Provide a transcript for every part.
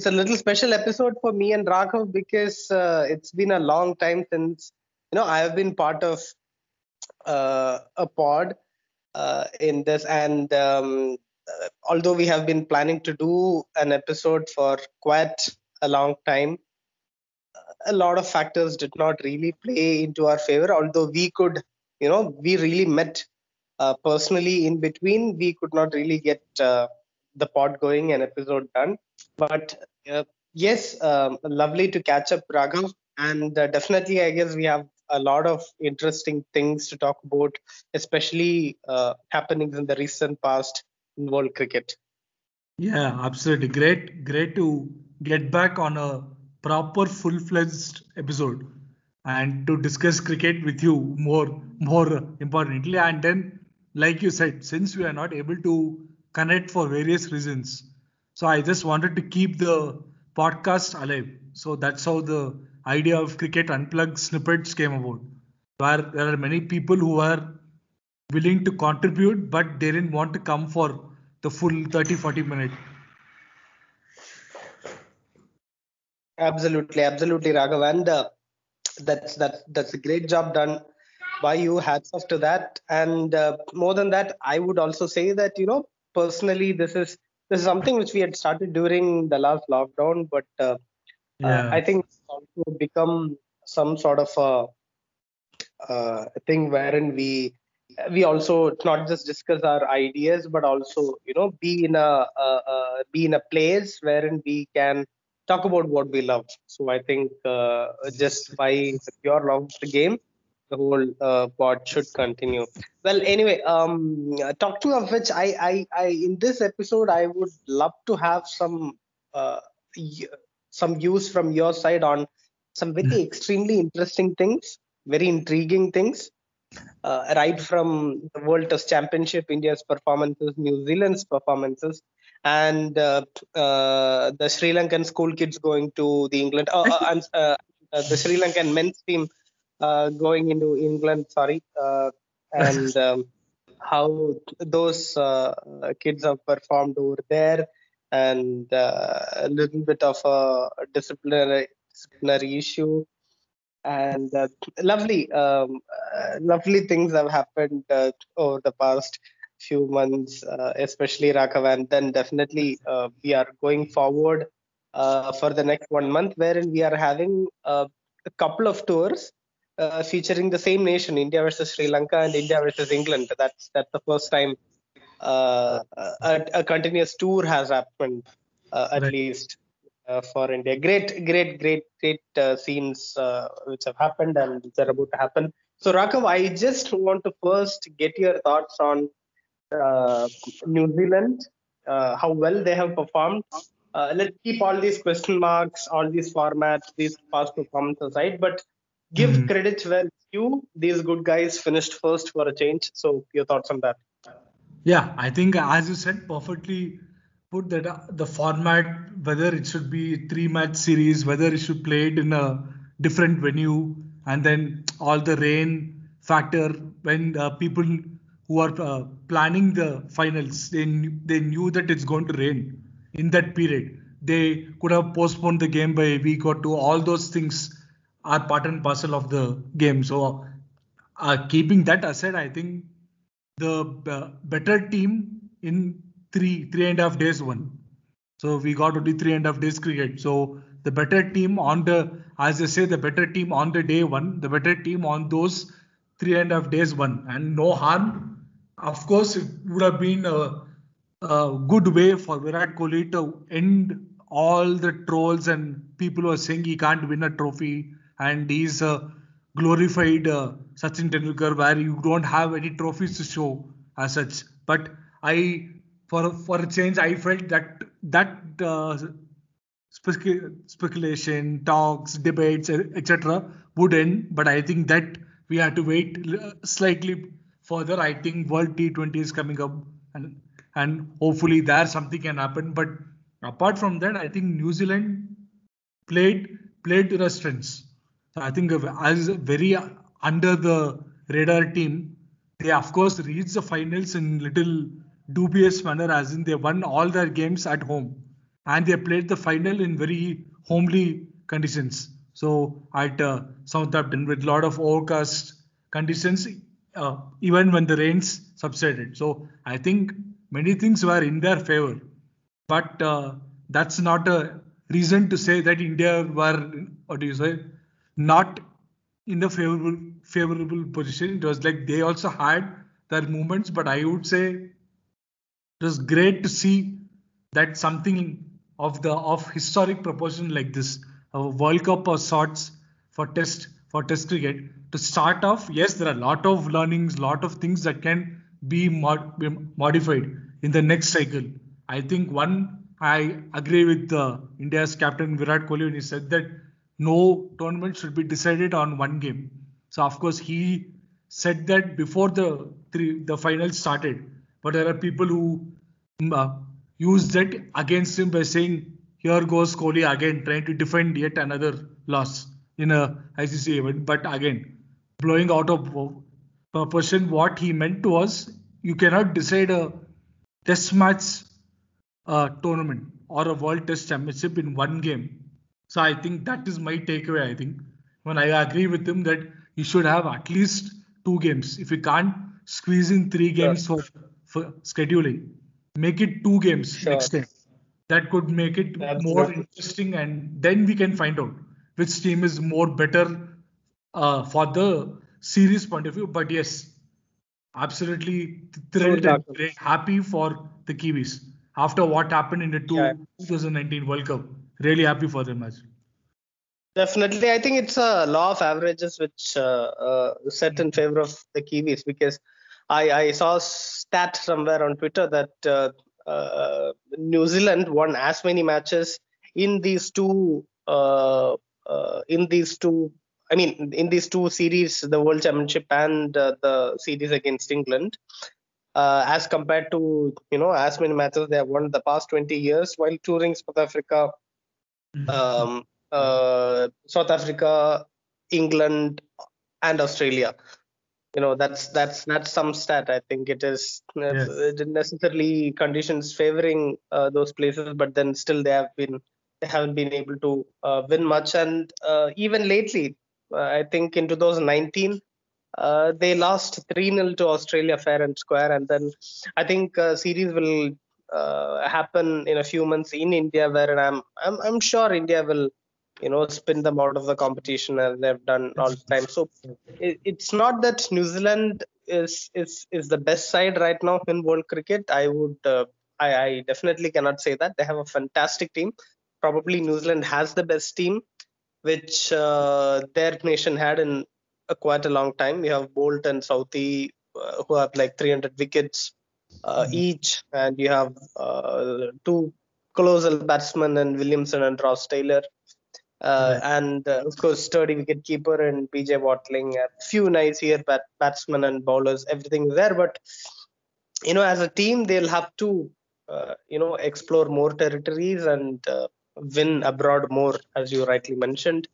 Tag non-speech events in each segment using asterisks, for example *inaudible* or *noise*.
it's a little special episode for me and Raghav because uh, it's been a long time since you know I have been part of uh, a pod uh, in this, and um, uh, although we have been planning to do an episode for quite a long time, a lot of factors did not really play into our favor. Although we could, you know, we really met uh, personally in between, we could not really get uh, the pod going and episode done. But uh, yes, um, lovely to catch up, Raghav. And uh, definitely, I guess we have a lot of interesting things to talk about, especially uh, happenings in the recent past in world cricket. Yeah, absolutely. Great, great to get back on a proper full-fledged episode and to discuss cricket with you more more importantly and then like you said since we are not able to connect for various reasons so i just wanted to keep the podcast alive so that's how the idea of cricket unplugged snippets came about where there are many people who are willing to contribute but they didn't want to come for the full 30 40 minute Absolutely, absolutely, Raghav, and uh, that's that's that's a great job done by you. Hats off to that. And uh, more than that, I would also say that you know personally, this is this is something which we had started during the last lockdown, but uh, uh. I think it's also become some sort of a, uh, a thing wherein we we also not just discuss our ideas but also you know be in a be in a place wherein we can talk about what we love. So I think uh, just by of the game, the whole uh, pod should continue. Well, anyway, um, talking of which, I, I, I, in this episode, I would love to have some, uh, some views from your side on some very *laughs* extremely interesting things, very intriguing things. Uh, right from the World Test Championship, India's performances, New Zealand's performances, and uh, uh, the Sri Lankan school kids going to the England, uh, uh, uh, uh the Sri Lankan men's team going into England. Sorry, *laughs* and um, how those kids have performed over there, and a little bit of a disciplinary, disciplinary issue. And lovely, um, lovely things have happened over the past few months, uh, especially Raghav, and then definitely uh, we are going forward uh, for the next one month, wherein we are having a couple of tours uh, featuring the same nation, India versus Sri Lanka and India versus England. That's that's the first time uh, a, a, continuous tour has happened, uh, at right. least for India. Great, great, great, great scenes which have happened and which are about to happen. So, Raghav, I just want to first get your thoughts on uh, New Zealand, uh, how well they have performed. Uh, let's keep all these question marks, all these formats, these past performances aside, but give mm-hmm. credit where you these good guys finished first for a change. So your thoughts on that? Yeah, I think as you said, perfectly put that uh, the format, whether it should be three match series, whether it should play it in a different venue, and then all the rain factor when uh, people who are uh, planning the finals, they they knew that it's going to rain in that period. They could have postponed the game by a week or two. All those things are part and parcel of the game. So, uh, keeping that aside, I think the uh, better team in three three and a half days won. So we got only three and a half days cricket. So the better team on the, as I say, the better team on the day one, the better team on those three and a half days won, and no harm of course, it would have been a, a good way for Virat Kohli to end all the trolls and people who are saying he can't win a trophy and he's a glorified uh, Sachin Tendulkar where you don't have any trophies to show as such. But I, for for a change, I felt that that uh, speculation, talks, debates, etc. would end. But I think that we have to wait slightly further, I think World T20 is coming up, and and hopefully there something can happen. But apart from that, I think New Zealand played played to their strengths. So I think as very under the radar team, they of course reached the finals in little dubious manner, as in they won all their games at home. and they played the final in very homely conditions. So at uh, Southampton with a lot of overcast conditions, uh, even when the rains subsided. So I think many things were in their favor, but uh, that's not a reason to say that India were, what do you say, not in a favorable favorable position. It was like they also had their movements, but I would say it was great to see that something of the of historic proportion like this, a World Cup of sorts for test for test cricket. To start off, yes, there are a lot of learnings, lot of things that can be, mod, be modified in the next cycle. I think one I agree with uh, India's captain Virat Kohli when he said that no tournament should be decided on one game. So of course he said that before the three, the final started, but there are people who mm, uh, use that against him by saying, "Here goes Kohli again, trying to defend yet another loss in a ICC event." But again, blowing out of proportion, what he meant was you cannot decide a test match uh, tournament or a World Test Championship in one game. So I think that is my takeaway. I think when I agree with him that you should have at least two games. If you can't squeeze in three games for, for scheduling, make it two games sure. next time. That could make it Absolutely. more interesting, and then we can find out which team is more better uh, for the series point of view. But yes, absolutely thrilled and happy for the Kiwis after what happened in the two, yeah. 2019 World Cup. Really happy for them as Definitely, I think it's a law of averages which uh, uh, set in favor of the Kiwis because I, I saw a stat somewhere on Twitter that uh, uh New Zealand won as many matches in these two uh, uh, in these two I mean in these two series, the World Championship and the series against England, as compared to you know as many matches they have won the past 20 years while touring South Africa. Um, uh, South Africa, England, and Australia. You know that's that's that's some stat. I think it is uh, yes. uh, necessarily conditions favoring uh, those places, but then still they have been they haven't been able to uh, win much. And even lately, I think in 2019 uh, they lost 3 0 to Australia fair and square. And then I think uh, series will uh, happen in a few months in India, where I'm, I'm, I'm sure India will you know spin them out of the competition as they've done all the time. So it, it's not that new zealand is is is the best side right now in world cricket. I would uh, I, I definitely cannot say that. They have a fantastic team. Probably new zealand has the best team which uh, their nation had in a quite a long time. We have Boult and Southee uh, who have like 300 wickets uh, mm-hmm. each, and you have uh, two colossal batsmen and Williamson and Ross Taylor. Uh, and uh, of course, sturdy wicket keeper and BJ Watling. A few nice here, bat- batsmen and bowlers, everything there. But you know, as a team, they'll have to uh, you know explore more territories and win abroad more, as you rightly mentioned.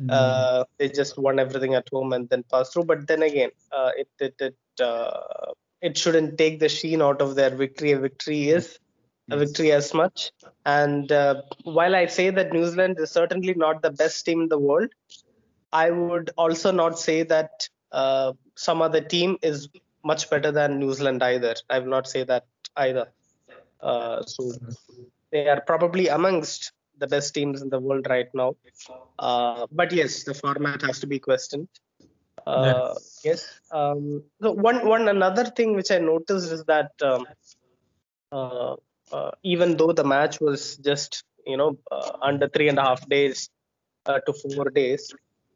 Mm. Uh, they just won everything at home and then passed through. But then again, uh, it it it, uh, it shouldn't take the sheen out of their victory. A victory is a victory as much. And uh, while I say that New Zealand is certainly not the best team in the world, I would also not say that uh, some other team is much better than New Zealand either. I will not say that either. Uh, so they are probably amongst the best teams in the world right now. Uh, but yes, the format has to be questioned. Uh, yes. Um, so one one another thing which I noticed is that um, uh, uh even though the match was just you know uh, under three and a half days uh, to four days,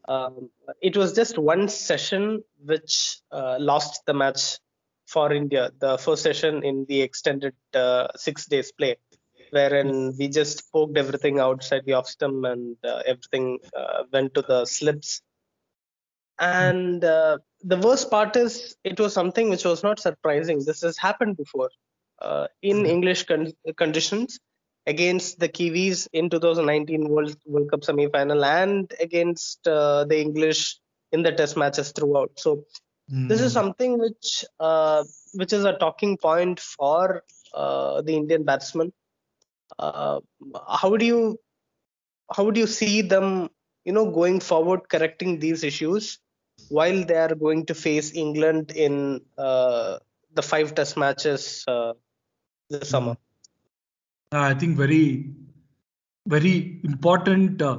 um, it was just one session which lost the match for India. The first session in the extended six days play wherein we just poked everything outside the off stump and uh, everything uh, went to the slips. And uh, the worst part is it was something which was not surprising. This has happened before uh, in mm-hmm. English con- conditions against the Kiwis in 2019 World, World Cup semi-final and against uh, the English in the Test matches throughout. So mm. this is mm-hmm. something which uh, which is a talking point for the Indian batsmen uh, how do you how do you see them you know going forward correcting these issues while they are going to face england in uh, the five test matches uh, this summer. I think very very important uh,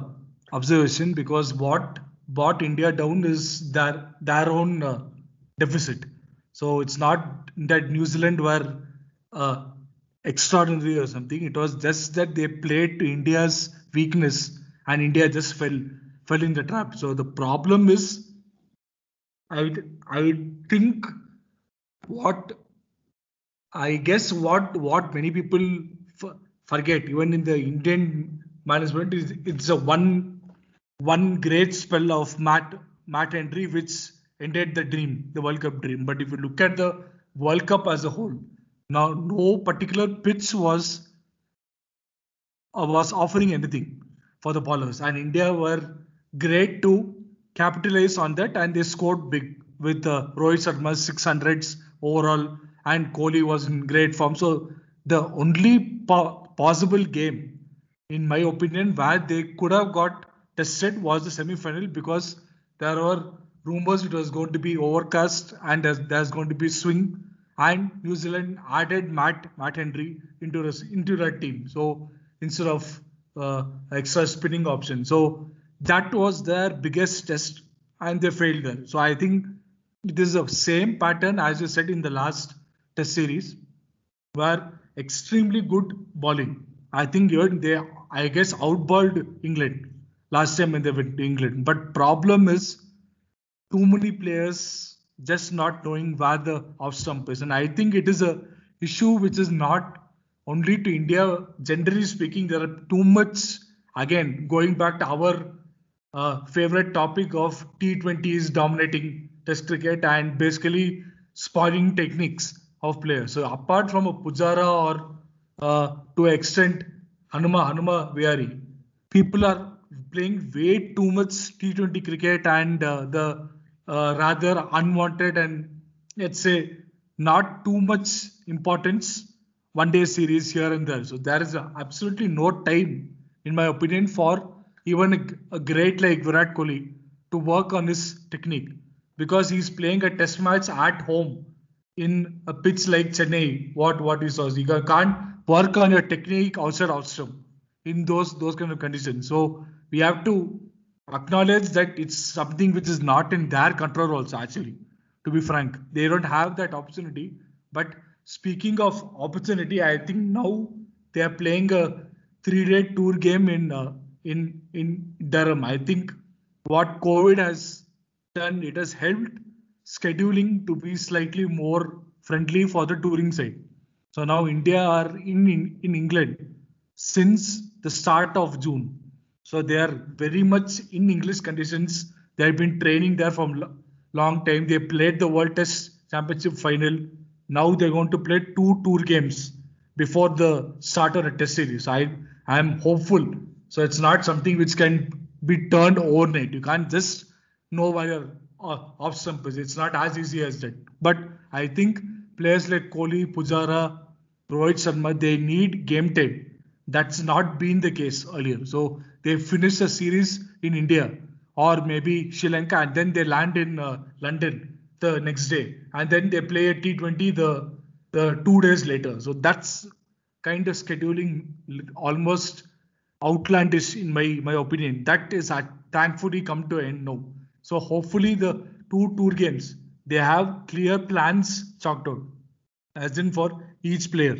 observation because what brought india down is their their own uh, deficit. So it's not that new zealand were uh, extraordinary or something. It was just that they played to India's weakness and India just fell fell in the trap. So the problem is, I I think what I guess what what many people f- forget even in the Indian management is it's a one one great spell of Matt Matt Henry which ended the dream, the World Cup dream. But if you look at the World Cup as a whole, now, no particular pitch was uh, was offering anything for the bowlers, and India were great to capitalize on that, and they scored big with uh, Rohit Sharma's 600s overall, and Kohli was in great form. So the only po- possible game, in my opinion, where they could have got tested was the semi-final because there were rumors it was going to be overcast and there's, there's going to be swing and New Zealand added Matt Matt Henry into into that team. So instead of Uh, extra spinning option, so that was their biggest test, and they failed there. So I think this is the same pattern as you said in the last test series, where extremely good bowling. I think they, I guess, outballed England last time when they went to England. But problem is too many players just not knowing where the off stump is. And I think it is a issue which is not only to India. Generally speaking, there are too much. Again, going back to our uh, favorite topic of T20s dominating Test cricket and basically spoiling techniques of players. So apart from a Pujara or uh, to extent Hanuma Hanuma Vihari, people are playing way too much T20 cricket and uh, the uh, rather unwanted and let's say not too much importance one day series here and there. So there is absolutely no time, in my opinion, for even a, great like Virat Kohli to work on his technique because he's playing a test match at home in a pitch like Chennai. What what he saw, you can't work on your technique outside off stump in those those kind of conditions. So we have to acknowledge that it's something which is not in their control also actually to be frank they don't have that opportunity but speaking of opportunity i think now they are playing a three day tour game in uh, in in durham i think what covid has done it has helped scheduling to be slightly more friendly for the touring side so now india are in in, in england since the start of june so they are very much in English conditions. They have been training there from long time. They played the World Test Championship final. Now they're going to play two tour games before the start of the Test series. I I am hopeful. So it's not something which can be turned overnight. You can't just know where your uh, off. It's not as easy as that. But I think players like Kohli, Pujara, Rohit Sharma, they need game time. That's not been the case earlier. So they finish the series in India or maybe Sri Lanka and then they land in uh, London the next day and then they play a T20 the the two days later. So that's kind of scheduling almost outlandish in my my opinion. That is uh, thankfully come to an end now. So hopefully the two tour games they have clear plans chalked out, as in for each player,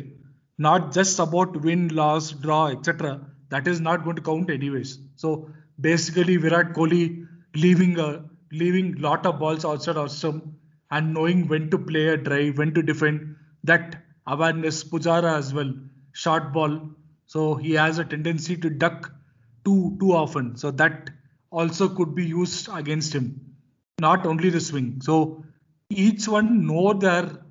not just about win, loss, draw, etc that is not going to count anyways. So basically, Virat Kohli leaving a leaving lot of balls outside off stump and knowing when to play a drive, when to defend. That awareness, Pujara as well, short ball. So he has a tendency to duck too too often. So that also could be used against him. Not only the swing. So each one know their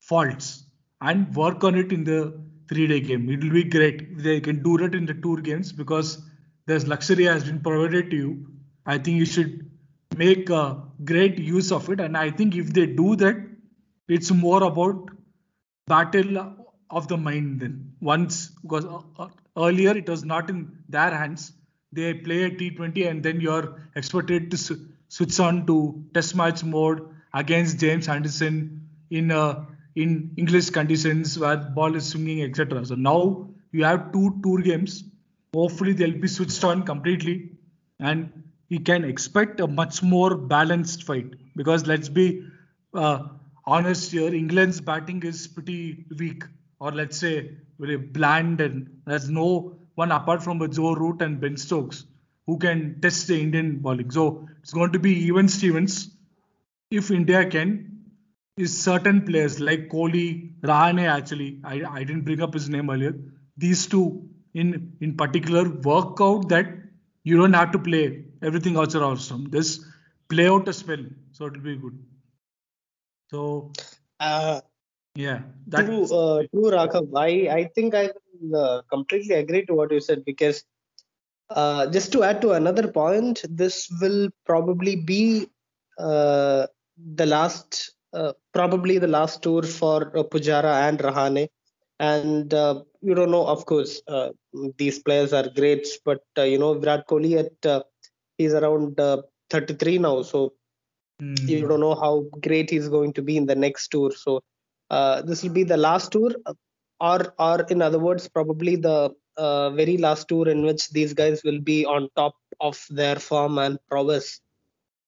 faults and work on it in the three day game. It will be great they can do it in the tour games because there's luxury has been provided to you. I think you should make a great use of it. And I think if they do that, it's more about battle of the mind then. Once because uh, uh, earlier it was not in their hands. They play a T20 and then you're expected to switch on to test match mode against James Anderson in uh, in English conditions where ball is swinging, etc. So now you have two tour games. Hopefully they'll be switched on completely, and you can expect a much more balanced fight. Because let's be uh, honest here, England's batting is pretty weak, or let's say very bland, and there's no one apart from Joe Root and Ben Stokes who can test the Indian bowling. So it's going to be even Stevens if India can. Is certain players like Kohli, Rahane actually, I, I didn't bring up his name earlier. These two in in particular work out that you don't have to play everything else outside off stump. This play out a spell, so it'll be good. So Uh, yeah, true, that's uh, true, Raghav. I, I think I will uh, completely agree to what you said because uh, just to add to another point, this will probably be uh, the last, uh, probably the last tour for uh, Pujara and Rahane. And uh, you don't know, of course, uh, these players are great, but uh, you know, Virat Kohli at uh, he's around uh, 33 now, so Hmm. you don't know how great he's going to be in the next tour. So uh, this will be the last tour, or or in other words, probably the uh, very last tour in which these guys will be on top of their form and prowess,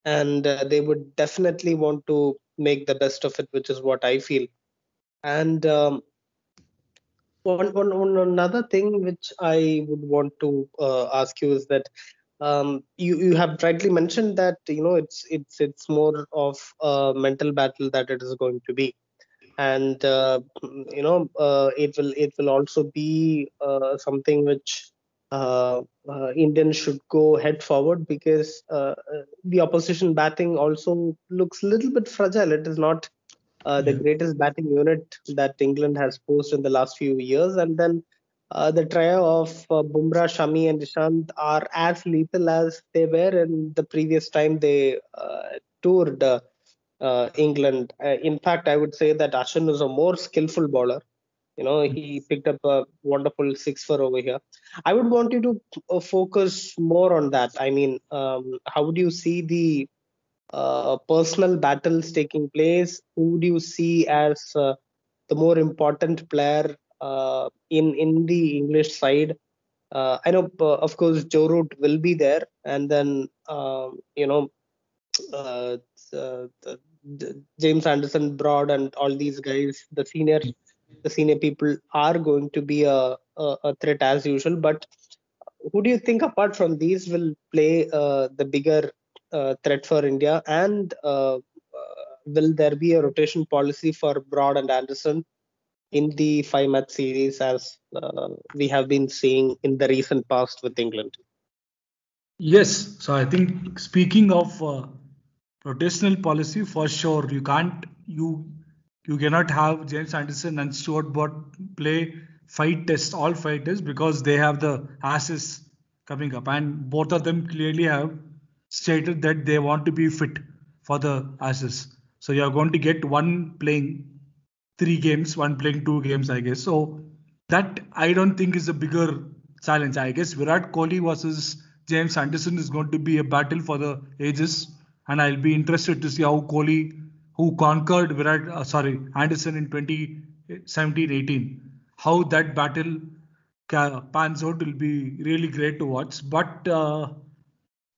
and uh, they would definitely want to make the best of it, which is what I feel. And um, one, one, one another thing which I would want to uh, ask you is that um, you you have rightly mentioned that you know it's it's it's more of a mental battle that it is going to be, and uh, you know uh, it will it will also be uh, something which uh, uh, Indians should go head forward because uh, the opposition batting also looks a little bit fragile. It is not uh, the greatest batting unit that England has posed in the last few years, and then uh, the trio of uh, Bumrah, Shami, and Ishant are as lethal as they were in the previous time they uh, toured uh, uh, England. Uh, in fact, I would say that Ashwin is a more skillful bowler. You know, he picked up a wonderful six for over here. I would want you to uh, focus more on that. I mean, um, how do you see the uh, personal battles taking place? Who do you see as uh, the more important player in in the English side? Uh, I know, uh, of course, Joe Root will be there, and then you know, uh, uh, the, the James Anderson, Broad, and all these guys, the senior the senior people are going to be a, a, a threat as usual. But who do you think, apart from these, will play uh, the bigger uh, threat for India? And uh, uh, will there be a rotation policy for Broad and Anderson in the five match series as uh, we have been seeing in the recent past with England? Yes, so I think speaking of uh, rotational policy, for sure you can't you you cannot have James Anderson and Stuart Broad play five tests, all five tests because they have the Ashes coming up, and both of them clearly have stated that they want to be fit for the Ashes. So you are going to get one playing three games, one playing two games, I guess. So that I don't think is a bigger challenge. I guess Virat Kohli versus James Anderson is going to be a battle for the ages, and I'll be interested to see how Kohli, who conquered Virat, uh, sorry, Anderson in 2017-18, how that battle pans out will be really great to watch. But uh,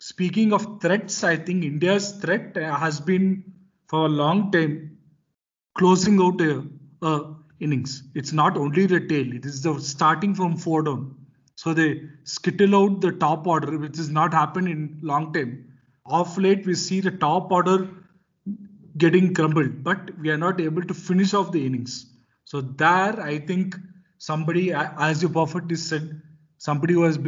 speaking of threats, I think India's threat has been for a long time closing out a, a innings. It's not only the tail; it is the starting from four down. So they skittle out the top order, which has not happened in long time. Off late, we see the top order getting crumbled, but we are not able to finish off the innings. So there, I think somebody, as you perfectly said, somebody who has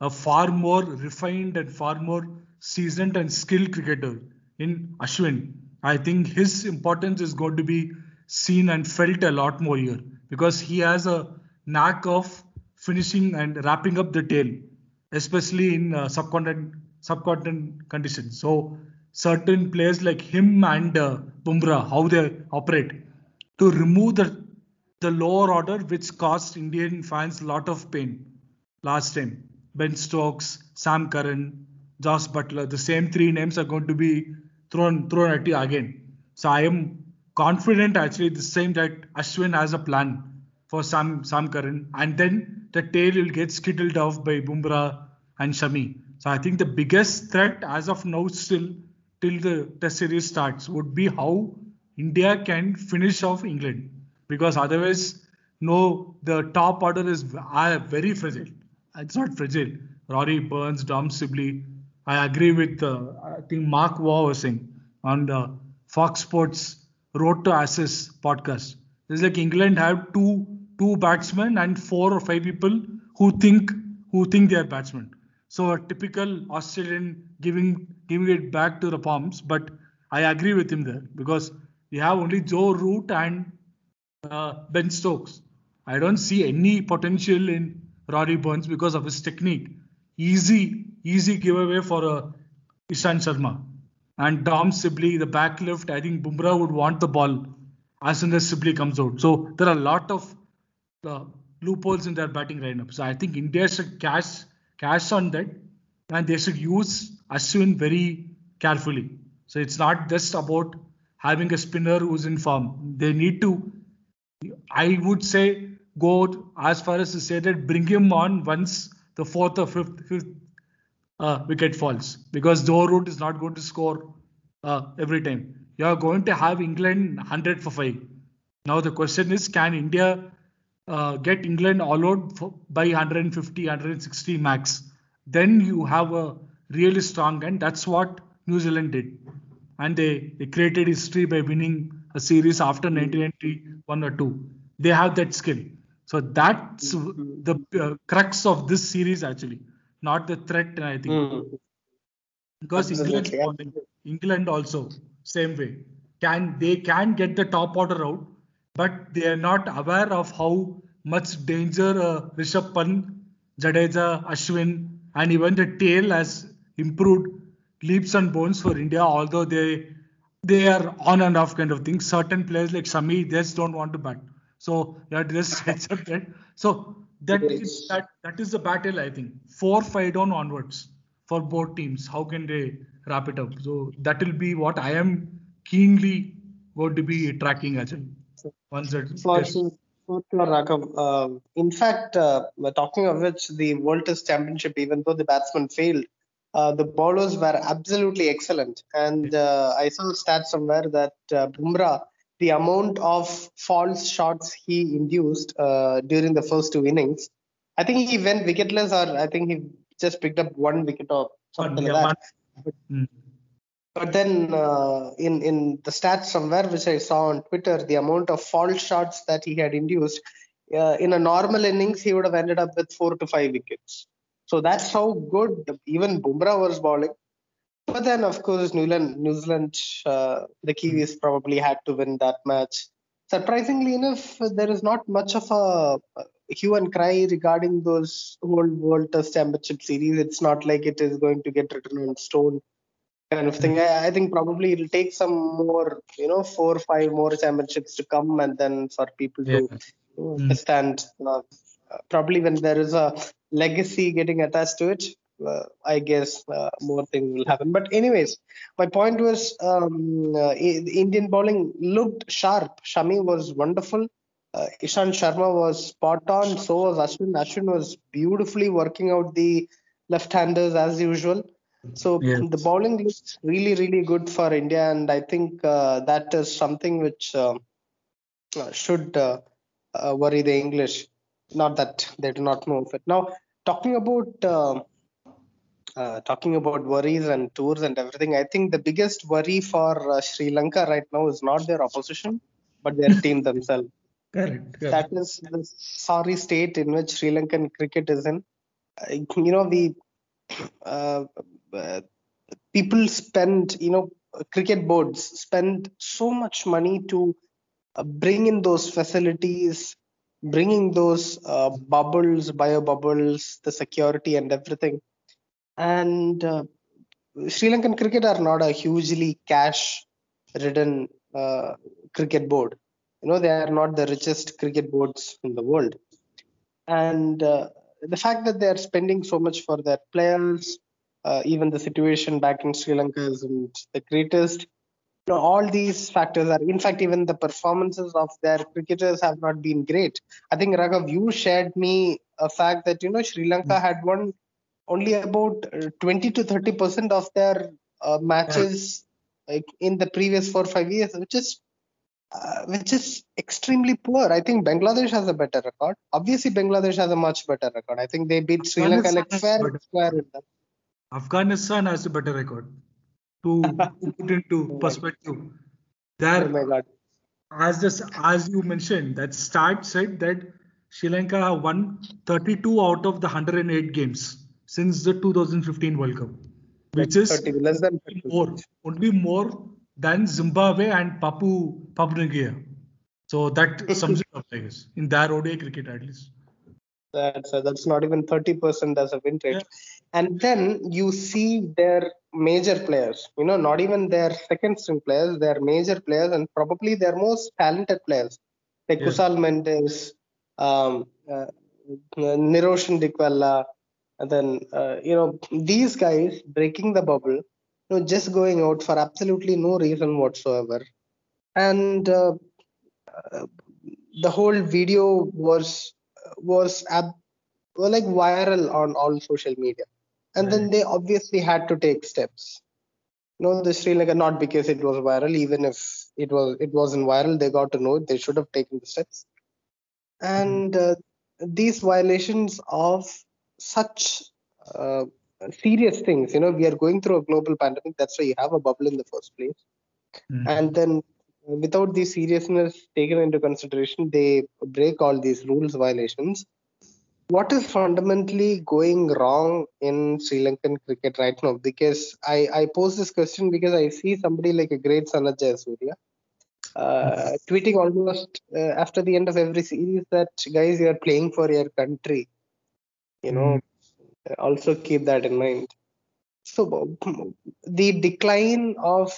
a far more refined and far more seasoned and skilled cricketer in Ashwin. I think his importance is going to be seen and felt a lot more here because he has a knack of finishing and wrapping up the tail, especially in uh, subcontinent subcontinent conditions. So certain players like him and uh, Bumrah, how they operate to remove the the lower order, which caused Indian fans a lot of pain last time. Ben Stokes, Sam Curran, Jos Buttler, the same three names are going to be thrown thrown at you again. So I am confident actually this time that Ashwin has a plan for Sam Sam Curran, and then the tail will get skittled off by Bumrah and Shami. So I think the biggest threat as of now still till the test series starts would be how India can finish off England because otherwise no the top order is very fragile. It's not fragile. Rory Burns, Dom Sibley. I agree with uh, I think Mark Waugh was saying on the Fox Sports Road to Ashes podcast. It's like England have two two batsmen and four or five people who think who think they are batsmen. So a typical Australian giving giving it back to the poms. But I agree with him there because we have only Joe Root and uh, Ben Stokes. I don't see any potential in Rory Burns because of his technique. Easy, easy giveaway for a uh, Ishant Sharma. And Dom Sibley, the back left, I think Bumrah would want the ball as soon as Sibley comes out. So there are a lot of uh, loopholes in their batting lineup. So I think India should cash cash on that and they should use Ashwin very carefully. So it's not just about having a spinner who's in form. They need to, I would say, go as far as to say that bring him on once the fourth or fifth, fifth uh, wicket falls because Root is not going to score uh, every time. You are going to have England 100 for 5. Now the question is can India uh, get England all out for, by 150, 160 max? Then you have a really strong and that's what New Zealand did. And they, they created history by winning a series after 1991 or 2. They have that skill. So that's mm-hmm. the uh, crux of this series actually, not the threat. I think mm. because England, England also same way can they can get the top order out, but they are not aware of how much danger uh, Rishabh Pant, Jadeja, Ashwin, and even the tail has improved leaps and bounds for India. Although they they are on and off kind of thing. Certain players like Shami, they just don't want to bat. So to just *laughs* accept that. So that is that that is the battle I think. Four five down onwards for both teams. How can they wrap it up? So that will be what I am keenly going to be tracking as well. Once that for sure, for sure, Raghav. Uh, in fact, uh, talking of which, the World Test Championship, even though the batsmen failed, uh, the bowlers were absolutely excellent. And uh, I saw a stat somewhere that uh, Bumrah the amount of false shots he induced uh, during the first two innings. I think he went wicketless, or I think he just picked up one wicket or something like that. But, mm. but then uh, in in the stats somewhere which I saw on Twitter, the amount of false shots that he had induced uh, in a normal innings, he would have ended up with four to five wickets. So that's how good even Bumrah was bowling. But then, of course, New Zealand, New Zealand uh, the Kiwis probably had to win that match. Surprisingly enough, there is not much of a, hue and cry regarding those World World Test Championship series. It's not like it is going to get written on stone kind of thing. I, I, think probably it'll take some more, you know, four or five more championships to come, and then for people yeah. to you know, understand. Uh, probably when there is a legacy getting attached to it, I guess uh, more things will happen. But anyways, my point was um, uh, Indian bowling looked sharp. Shami was wonderful. Uh, Ishant Sharma was spot on. So was Ashwin. Ashwin was beautifully working out the left-handers as usual. So yes. the bowling looks really, really good for India, and I think uh, that is something which um, uh, should worry the English. Not that they do not know of it. Now, talking about um, uh, talking about worries and tours and everything, I think the biggest worry for uh, Sri Lanka right now is not their opposition, but their team *laughs* themselves. Correct, correct. That is the sorry state in which Sri Lankan cricket is in. Uh, you know, we uh, uh, people spend, you know, cricket boards spend so much money to bring in those facilities, bringing those bubbles, bio bubbles, the security and everything and uh, Sri Lankan cricket are not a hugely cash ridden uh, cricket board. You know, they are not the richest cricket boards in the world. And uh, the fact that they are spending so much for their players, uh, even the situation back in Sri Lanka isn't the greatest. You know, all these factors are, in fact, even the performances of their cricketers have not been great. I think Raghav, you shared me a fact that you know Sri Lanka had won only about uh, 20 to 30 percent of their uh, matches like in the previous four five years, which is uh, which is extremely poor. I think Bangladesh has a better record. Obviously, Bangladesh has a much better record. I think they beat Sri Lanka like fair square with them. Afghanistan has a better record. To *laughs* put into perspective, there, Oh my God. as this as you mentioned, that start said that Sri Lanka have won 32 out of the 108 games since the 2015 World Cup, which is 30, less than 30. more, only more than Zimbabwe and Papua Papua New Guinea. So that sums it up, I guess, in their ODI cricket at least. That's uh, that's not even 30% as a win rate. Yeah. And then you see their major players, you know, not even their second string players, their major players and probably their most talented players, like Yeah. Kusal Mendis, um, uh, Niroshan Dickwella, and then, uh, you know, these guys breaking the bubble, you know, just going out for absolutely no reason whatsoever. And uh, the whole video was was ab- were like viral on all social media. And then they obviously had to take steps. No the sri lanka not because it was viral even if it was it wasn't viral they got to know it they should have taken the steps. And uh, these violations of such uh, serious things. You know we are going through a global pandemic. That's why you have a bubble in the first place. Mm. and then uh, without the seriousness taken into consideration they break all these rules violations. What is fundamentally going wrong in sri lankan cricket right now? Because i i pose this question because i see somebody like a great sanath jayasuriya uh, tweeting almost uh, after the end of every series that guys you are playing for your country you know also keep that in mind so the decline of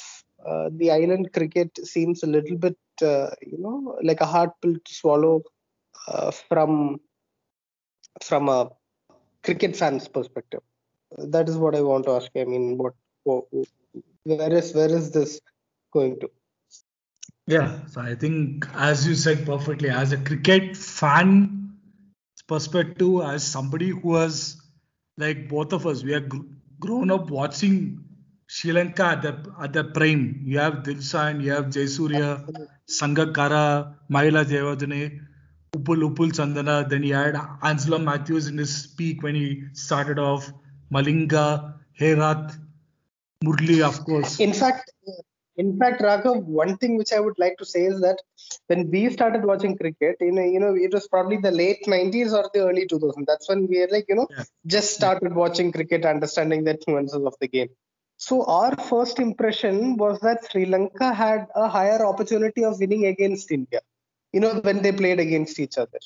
uh, the island cricket seems a little bit, uh, you know, like a hard pill to swallow uh, from from a cricket fan's perspective. That is what I want to ask. I mean, what, what where is where is this going to? Yeah, so I think, as you said perfectly, as a cricket fan perspective, as somebody who has, like both of us, we have gr- grown up watching Sri Lanka at the at the prime. You have Dilshan, you have Jayasuriya, Sangakkara, Mahela Jayawardene, Upul Upul Chandana. Then you had Angelo Mathews in his peak when he started off, Malinga, Herath, Murli, of course. In fact, in fact, Raghav, one thing which I would like to say is that when we started watching cricket, you know, you know, it was probably the late 90s or the early 2000s. That's when we were like, you know, Yeah. just started watching cricket, understanding the nuances of the game. So our first impression was that Sri Lanka had a higher opportunity of winning against India. You know, when they played against each other.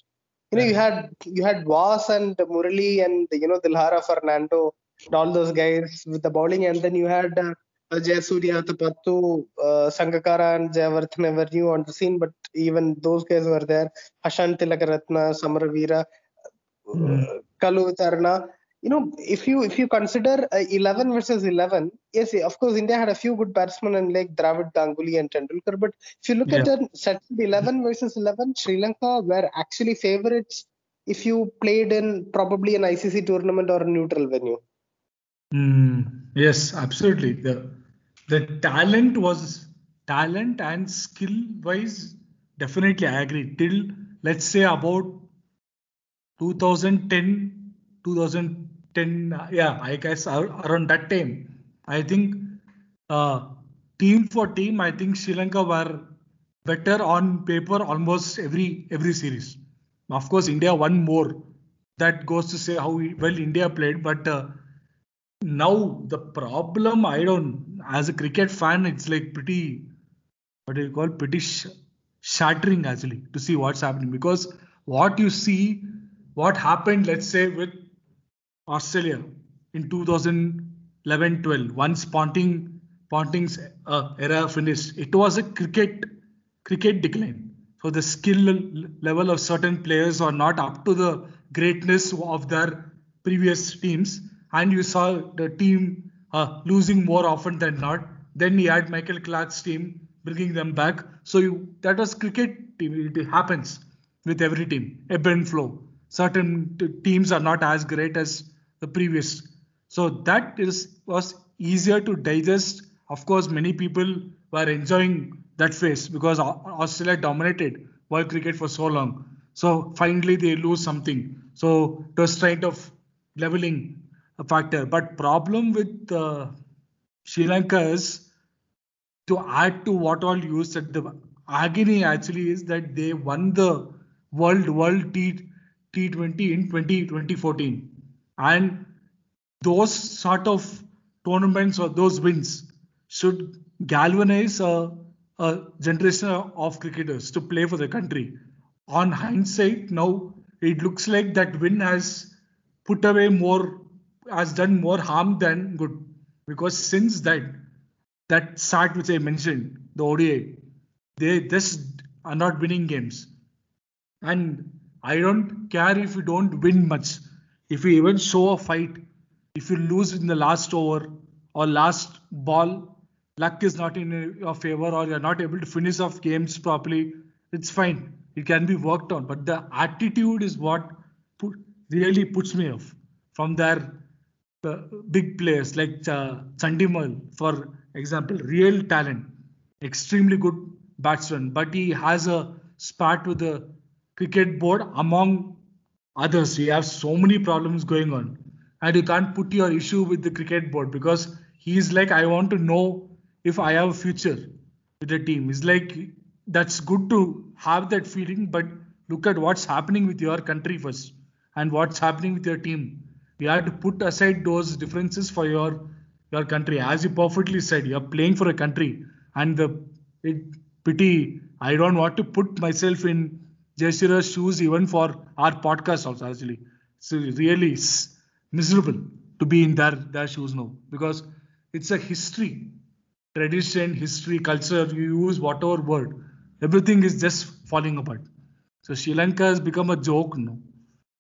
You know, you had you had Vas and Murali and you know Dilhara Fernando, all those guys with the bowling, and then you had uh, Jayasuriya, Atapattu, uh, Sangakkara, and Jayawardene were new on the scene, but even those guys were there. Hashan Tillakaratne, Samaraweera, Mm. uh, Kaluwitharana. You know, if you if you consider uh, 11 versus 11, yes, of course, India had a few good batsmen and like Dravid, Ganguly, and Tendulkar. But if you look at Yeah. a set 11 versus 11, Sri Lanka were actually favorites if you played in probably an ICC tournament or a neutral venue. Mm, yes, absolutely. The the talent was talent and skill wise, definitely I agree. Till let's say about 2010, 2010, uh, yeah, I guess around that time, I think uh, team for team, I think Sri Lanka were better on paper almost every every series. Of course, India won more. That goes to say how well India played, but uh, now the problem i don't as a cricket fan it's like pretty what do you call pretty sh- shattering actually to see what's happening. Because what you see what happened let's say with australia in 2011-12 once ponting ponting's uh, era finished it was a cricket cricket decline. So the skill level of certain players are not up to the greatness of their previous teams, and you saw the team uh, losing more often than not. Then you had Michael Clarke's team bringing them back. So you, that was cricket team. It happens with every team. Ebb and flow. Certain t- teams are not as great as the previous. So that is was easier to digest. Of course, many people were enjoying that phase because Australia dominated world cricket for so long. So finally they lose something. So it was kind of leveling factor. But problem with uh, Sri Lanka is to add to what all you said. The agony actually is that they won the World World T T20 in 20, 2014, and those sort of tournaments or those wins should galvanize a, a generation of cricketers to play for the country. On hindsight, now it looks like that win has put away more, has done more harm than good. Because since that, that start which I mentioned, the ODI, they just are not winning games. And I don't care if you don't win much. If you even show a fight, if you lose in the last over or last ball, luck is not in your favor or you're not able to finish off games properly, it's fine. It can be worked on. But the attitude is what put, really puts me off from their uh, big players like uh, Chandimal, for example, real talent, extremely good batsman, but he has a spat with the cricket board among others. You have so many problems going on, and you can't put your issue with the cricket board because he's like, I want to know if I have a future with the team. It's like that's good to have that feeling, but look at what's happening with your country first and what's happening with your team. You have to put aside those differences for your your country. As you perfectly said, you're playing for a country, and the it, pity I don't want to put myself in Jayasuriya's shoes even for our podcast also actually. It's really miserable to be in their their shoes now because it's a history tradition, history, culture, you use whatever word, everything is just falling apart. So Sri Lanka has become a joke now.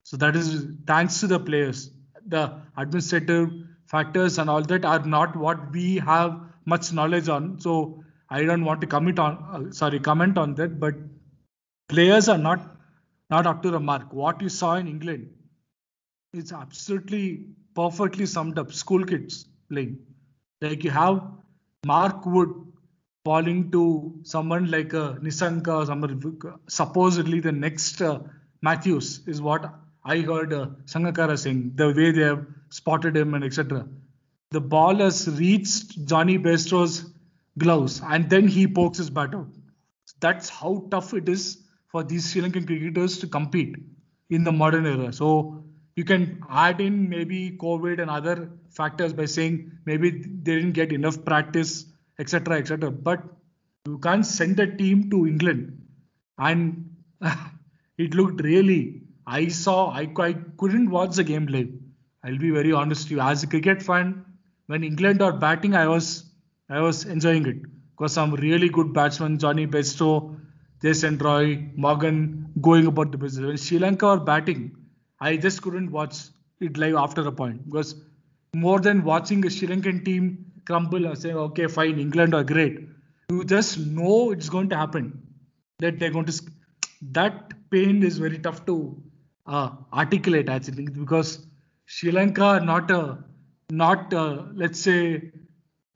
So that is thanks to the players. The administrative factors and all that are not what we have much knowledge on. So I don't want to comment on uh, sorry comment on that, but players are not not up to the mark. What you saw in England, it's absolutely perfectly summed up. School kids playing. Like you have Mark Wood falling to someone like uh, Nissanka or someone, supposedly the next uh, Mathews is what I heard uh, Sangakkara saying, the way they have spotted him and etc. The ball has reached Jonny Bairstow's gloves and then he pokes his bat out. That's how tough it is for these Sri Lankan cricketers to compete in the modern era. So you can add in maybe COVID and other factors by saying maybe they didn't get enough practice, etc., etc. But you can't send a team to England, and *laughs* it looked really. I saw. I, I couldn't watch the game live. I'll be very honest with you. As a cricket fan, when England are batting, I was I was enjoying it because some really good batsmen, Jonny Bairstow, Jason Roy, Morgan, going about the business. When Sri Lanka are batting, I just couldn't watch it live after a point because more than watching a Sri Lankan team crumble and saying, okay, fine, England are great. You just know it's going to happen. That they're going to. That pain is very tough to uh, articulate, actually, because Sri Lanka not a, not a, let's say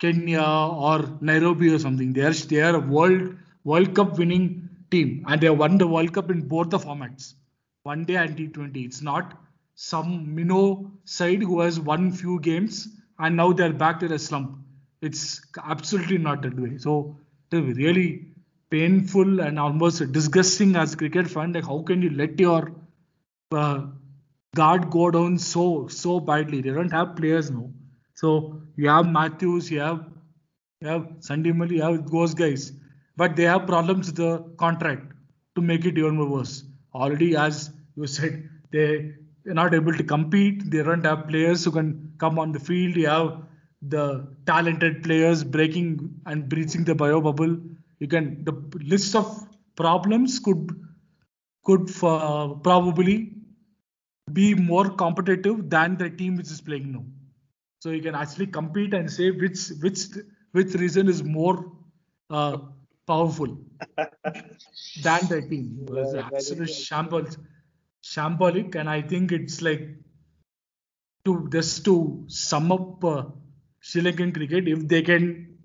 Kenya or Nairobi or something. They are they are a world World Cup winning team, and they won the World Cup in both the formats, one day and T20. It's not some minnow side who has won few games and now they're back to the slump. It's absolutely not that way. So really painful and almost disgusting as cricket fan. Like how can you let your uh, guard go down so so badly? They don't have players now. So you have Mathews, you have you have Chandimal, you have those guys, but they have problems with the contract to make it even worse. Already, as you said, they they're not able to compete. They don't have players who can come on the field. You have the talented players breaking and breaching the bio bubble. You can the list of problems could could uh, probably be more competitive than the team which is playing now. So you can actually compete and say which which which reason is more uh, powerful *laughs* than the team. It was absolute shambles, shambolic, and I think it's like to just to sum up uh, Sri Lankan cricket, if they can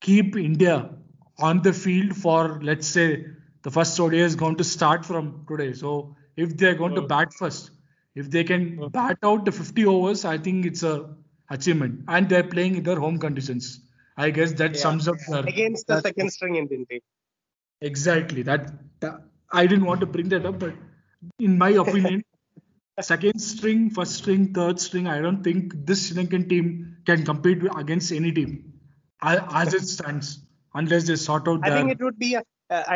keep India on the field for let's say the first ODI is going to start from today. So if they're going to Mm. bat first, if they can oh. bat out the 50 overs, I think it's a achievement. And they're playing in their home conditions. I guess that Yeah. sums up their, Against the second string Indian team. exactly that, that. I didn't want to bring that up, but in my opinion, *laughs* second string, first string, third string, I don't think this Sri Lankan team can compete against any team as it stands unless they sort out I think it would be. A,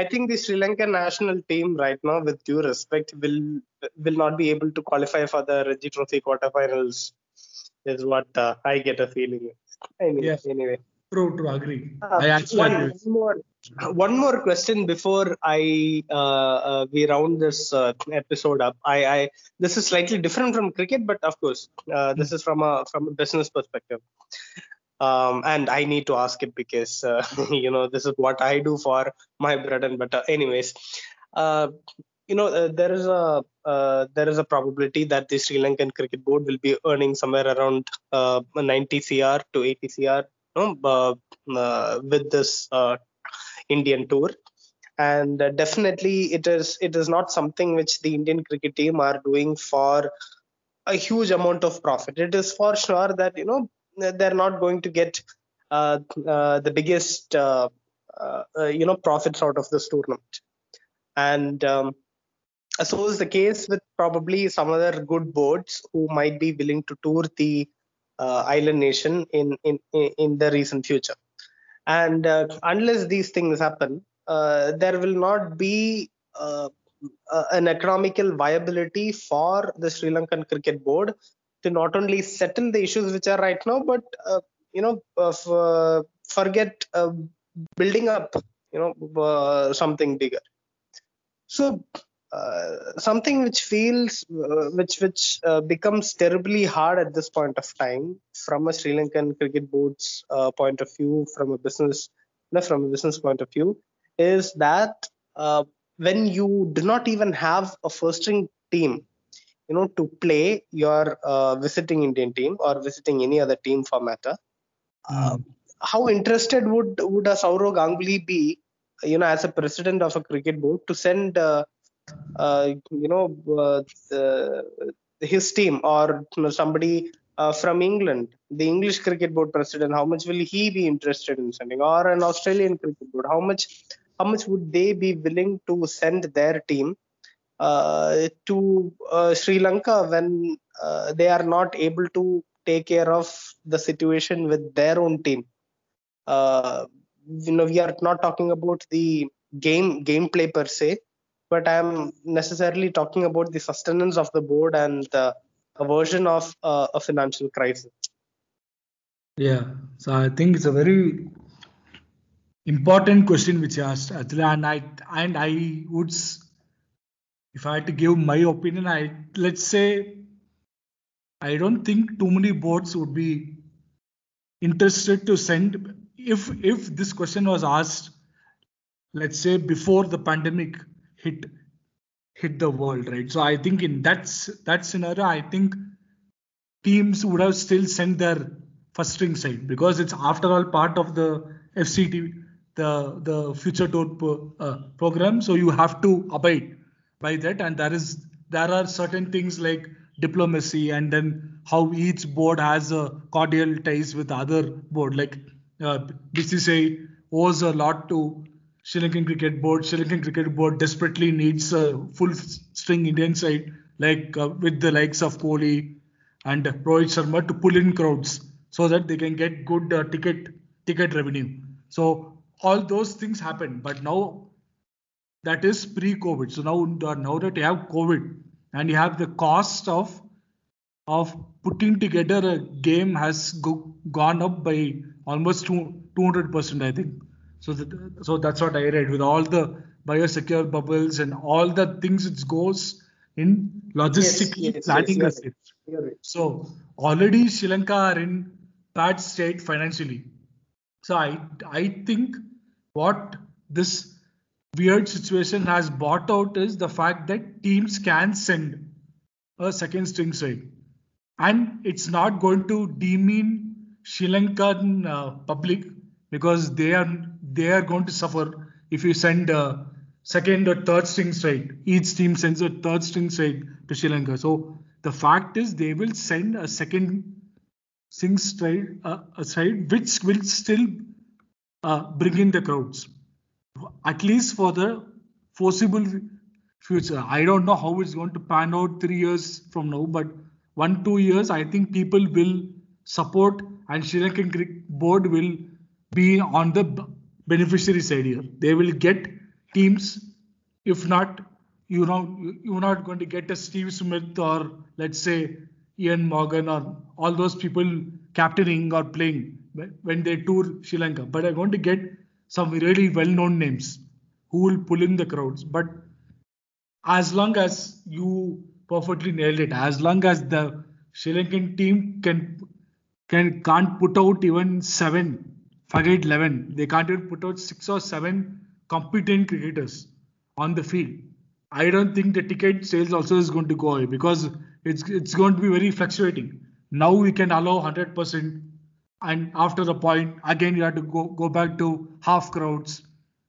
I think the Sri Lankan national team right now, with due respect, will will not be able to qualify for the Ranji Trophy quarterfinals. Is what uh, I get a feeling. Anyway, Yes. anyway. True, true, agree. Uh, I actually one, agree. one more one more question before I uh, uh, we round this uh, episode up. I, I this is slightly different from cricket, but of course uh, this is from a from a business perspective. Um, and I need to ask it because uh, *laughs* you know this is what I do for my bread and butter. Anyways, uh, you know uh, there is a uh, there is a probability that the Sri Lankan Cricket Board will be earning somewhere around uh, 90 cr to 80 cr you know, uh, with this Indian tour. And definitely, it is it is not something which the Indian cricket team are doing for a huge amount of profit. It is for sure that you know they're not going to get uh, uh, the biggest uh, uh, uh, you know profits out of this tournament. And um, so is the case with probably some other good boards who might be willing to tour the uh, island nation in, in in the recent future. And unless these things happen, there will not be an economical viability for the Sri Lankan Cricket Board to not only settle the issues which are right now, but uh, you know, uh, forget uh, building up, you know, something bigger. So uh, something which feels uh, which which uh, becomes terribly hard at this point of time from a Sri Lankan cricket board's point of view, from a business no, from a business point of view, is that when you do not even have a first string team, you know, to play your uh, visiting Indian team or visiting any other team for matter, uh, how interested would would a Sourav Ganguly be, you know, as a president of a cricket board to send, uh, uh, you know, uh, the, his team or you know, somebody uh, from England, the English cricket board president, how much will he be interested in sending, or an Australian cricket board, how much how much would they be willing to send their team to uh, Sri Lanka when uh, they are not able to take care of the situation with their own team? Uh, you know, we are not talking about the game gameplay per se, but I'm necessarily talking about the sustenance of the board and the aversion of uh, a financial crisis. Yeah, so I think it's a very important question which you asked, actually, and I and I would, if I had to give my opinion, I let's say I don't think too many boards would be interested to send if if this question was asked, let's say before the pandemic hit hit the world, right? So I think in that that scenario, I think teams would have still sent their first string side because it's after all part of the FCT, the the future tour uh, program. So you have to abide by that, and there is there are certain things like diplomacy and then how each board has a cordial ties with other board. Like uh, BCCI owes a lot to Sri Lankan Cricket Board. Sri Lankan Cricket Board desperately needs a full string Indian side, like uh, with the likes of Kohli and Rohit Sharma to pull in crowds so that they can get good uh, ticket ticket revenue. So all those things happen, but now that is pre-COVID. So now uh, now that you have COVID and you have the cost of of putting together a game has go, gone up by almost two, 200 percent, I think. So that, so that's what I read with all the biosecure bubbles and all the things it goes in logistically yes, planning yes, you're right. So already Sri Lanka are in bad state financially. So I I think what this weird situation has brought out is the fact that teams can send a second string side, and it's not going to demean Sri Lankan uh, public because they are they are going to suffer if you send a second or third string side. Each team sends a third string side to Sri Lanka. So the fact is they will send a second string side, uh, side which will still uh, bring in the crowds at least for the foreseeable future. I don't know how it's going to pan out three years from now, but one, two years, I think people will support and Sri Lankan board will be on the beneficiary side here. They will get teams, if not, you know, you're not going to get a Steve Smith or let's say Ian Morgan or all those people captaining or playing when they tour Sri Lanka, but are going to get some really well-known names who will pull in the crowds. But as long as you perfectly nailed it, as long as the Sri Lankan team can can can't put out even seven, forget eleven, they can't even put out six or seven competent cricketers on the field. I don't think the ticket sales also is going to go away because it's it's going to be very fluctuating. Now we can allow 100% and after a point again you have to go, go back to half crowds.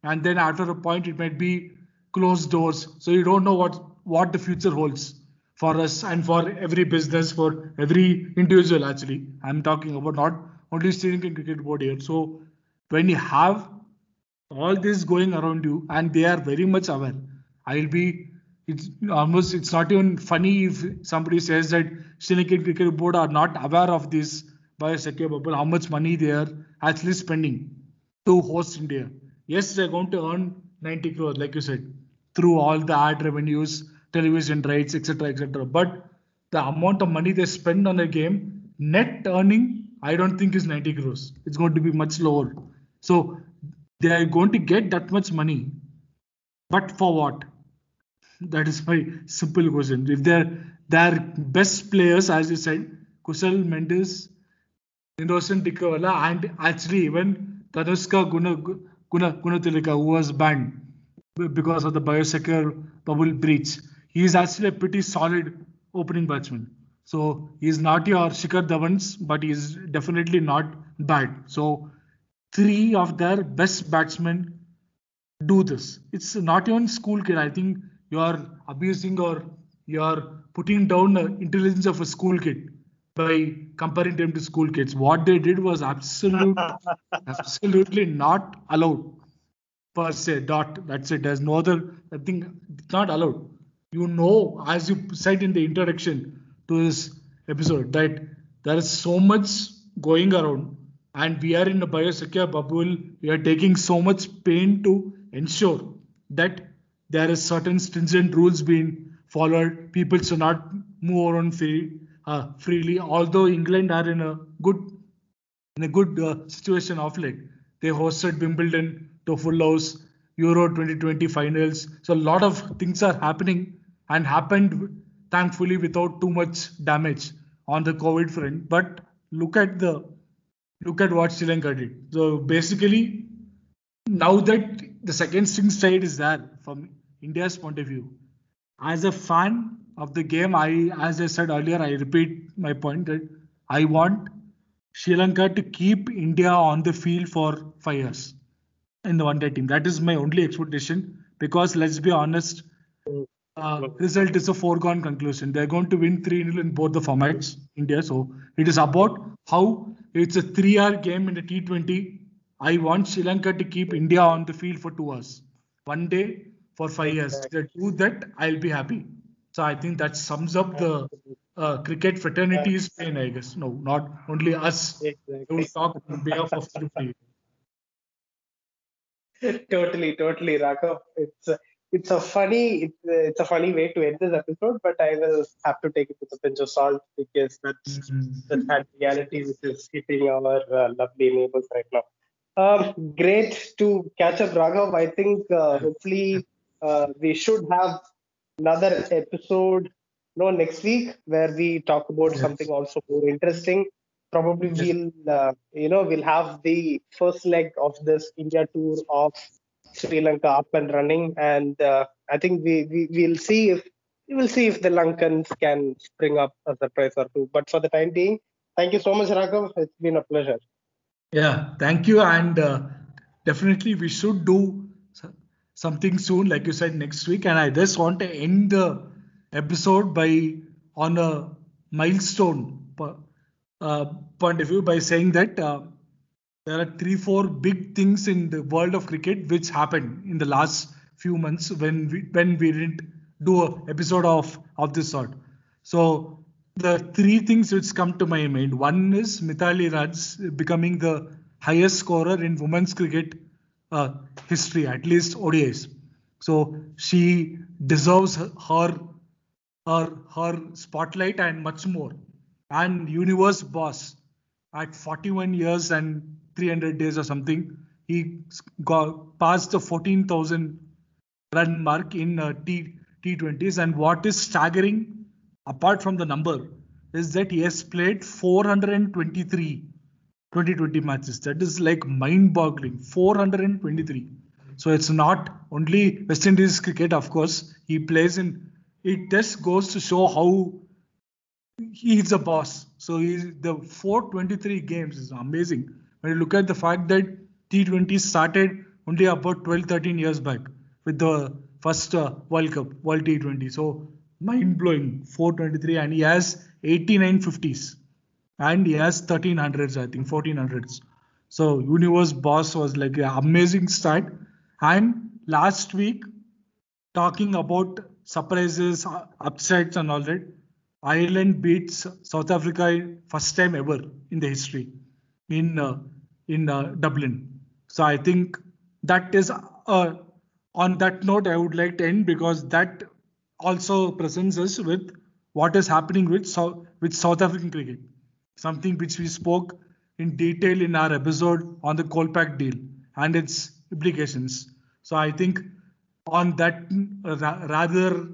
And then after a point it might be closed doors. So you don't know what what the future holds for us and for every business for every individual actually. I'm talking about not only steering cricket board here. So when you have all this going around you and they are very much aware i'll be it's almost it's not even funny if somebody says that Sri Lankan cricket board are not aware of this biosecure bubble, how much money they are actually spending to host India. Yes, they're going to earn 90 crores, like you said, through all the ad revenues, television rights, etc., etc. But the amount of money they spend on a game, net earning, I don't think is 90 crores. It's going to be much lower. So they are going to get that much money, but for what? That is my simple question. If they're their best players, as you said, Kusal Niroshan Dickwella, and actually even Danushka Guna, Guna, Gunatilaka, who was banned because of the biosecure bubble breach. He is actually a pretty solid opening batsman. So he's not your Shikhar Dhawans, but he's definitely not bad. So three of their best batsmen do this. It's not even school kid. I think you're abusing or you're putting down the intelligence of a school kid by comparing them to school kids. What they did was absolute, *laughs* absolutely not allowed per se. Dot. That's it. There's no other thing. It's not allowed. You know, as you said in the introduction to this episode, that there is so much going around, and we are in a biosecure bubble. We are taking so much pain to ensure that there is certain stringent rules being followed. People should not move around free uh, freely. Although England are in a good in a good uh, situation of late, they hosted Wimbledon to full house, Euro 2020 finals. So a lot of things are happening and happened thankfully without too much damage on the COVID front. But look at the look at what Sri Lanka did. So basically, now that the second string side is there from India's point of view, as a fan of the game, I, as I said earlier, I repeat my point that I want Sri Lanka to keep India on the field for five years in the one day team. That is my only expectation because let's be honest, uh, result is a foregone conclusion. They're going to win 3 0 in both the formats, India. So it is about how it's a three hour game in a T20. I want Sri Lanka to keep India on the field for two hours, one day for five years. If they do that, I'll be happy. So I think that sums up the uh, cricket fraternity's pain, I guess. No, not only us Exactly. who talk on behalf of everybody. *laughs* totally, totally, Raghav. It's a, it's a funny it's a, it's a funny way to end this episode, but I will have to take it with a pinch of salt because that's Mhm. the sad reality which is hitting our uh, lovely neighbors right now. Um, great to catch up, Raghav. I think uh, hopefully uh, we should have another episode know, next week where we talk about yes. something also more interesting. Probably yes. we'll uh, you know we'll have the first leg of this India tour of Sri Lanka up and running, and uh, I think we, we we'll see if we will see if the Lankans can spring up a surprise or two. But for the time being, thank you so much, Raghav. It's been a pleasure. Yeah, thank you, and uh, definitely we should do something soon, like you said, next week. And I just want to end the episode by on a milestone uh, point of view by saying that uh, there are three, four big things in the world of cricket which happened in the last few months when we when we didn't do a episode of of this sort. So the three things which come to my mind. One is Mithali Raj becoming the highest scorer in women's cricket uh, history, at least ODIs. So she deserves her her her spotlight and much more. And universe boss at 41 years and 300 days or something, he got past the 14,000 run mark in uh, T T20s. And what is staggering, apart from the number, is that he has played 423 2020 matches. That is like mind boggling. 423. So it's not only West Indies cricket, of course. He plays in. It just goes to show how he's a boss. So he's the 423 games is amazing. When you look at the fact that T20 started only about 12, 13 years back with the first uh, World Cup, World T20. So mind blowing 423 and he has 89 50s and he has 1300s i think 1400s so universe boss was like an amazing start and last week talking about surprises upsets and all that ireland beats south africa first time ever in the history in uh, in uh, dublin. So i think that is uh, on that note i would like to end because that also presents us with what is happening with with South African cricket, something which we spoke in detail in our episode on the Kolpak deal and its implications. So I think on that uh, rather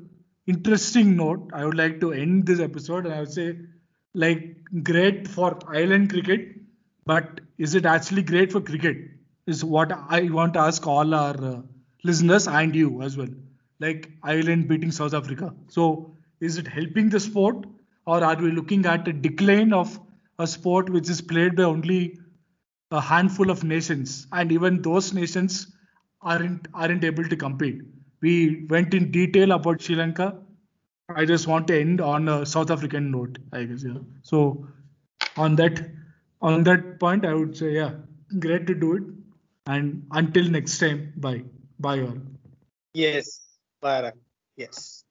interesting note, I would like to end this episode and I would say like great for Ireland cricket, but is it actually great for cricket? Is what I want to ask all our uh, listeners and you as well like Ireland beating South Africa. So is it helping the sport or are we looking at a decline of a sport which is played by only a handful of nations and even those nations aren't aren't able to compete. We went in detail about Sri Lanka. I just want to end on a South African note, I guess. Yeah. So on that on that point, I would say yeah, great to do it. And until next time, bye. Bye all. Yes. Bye. Yes.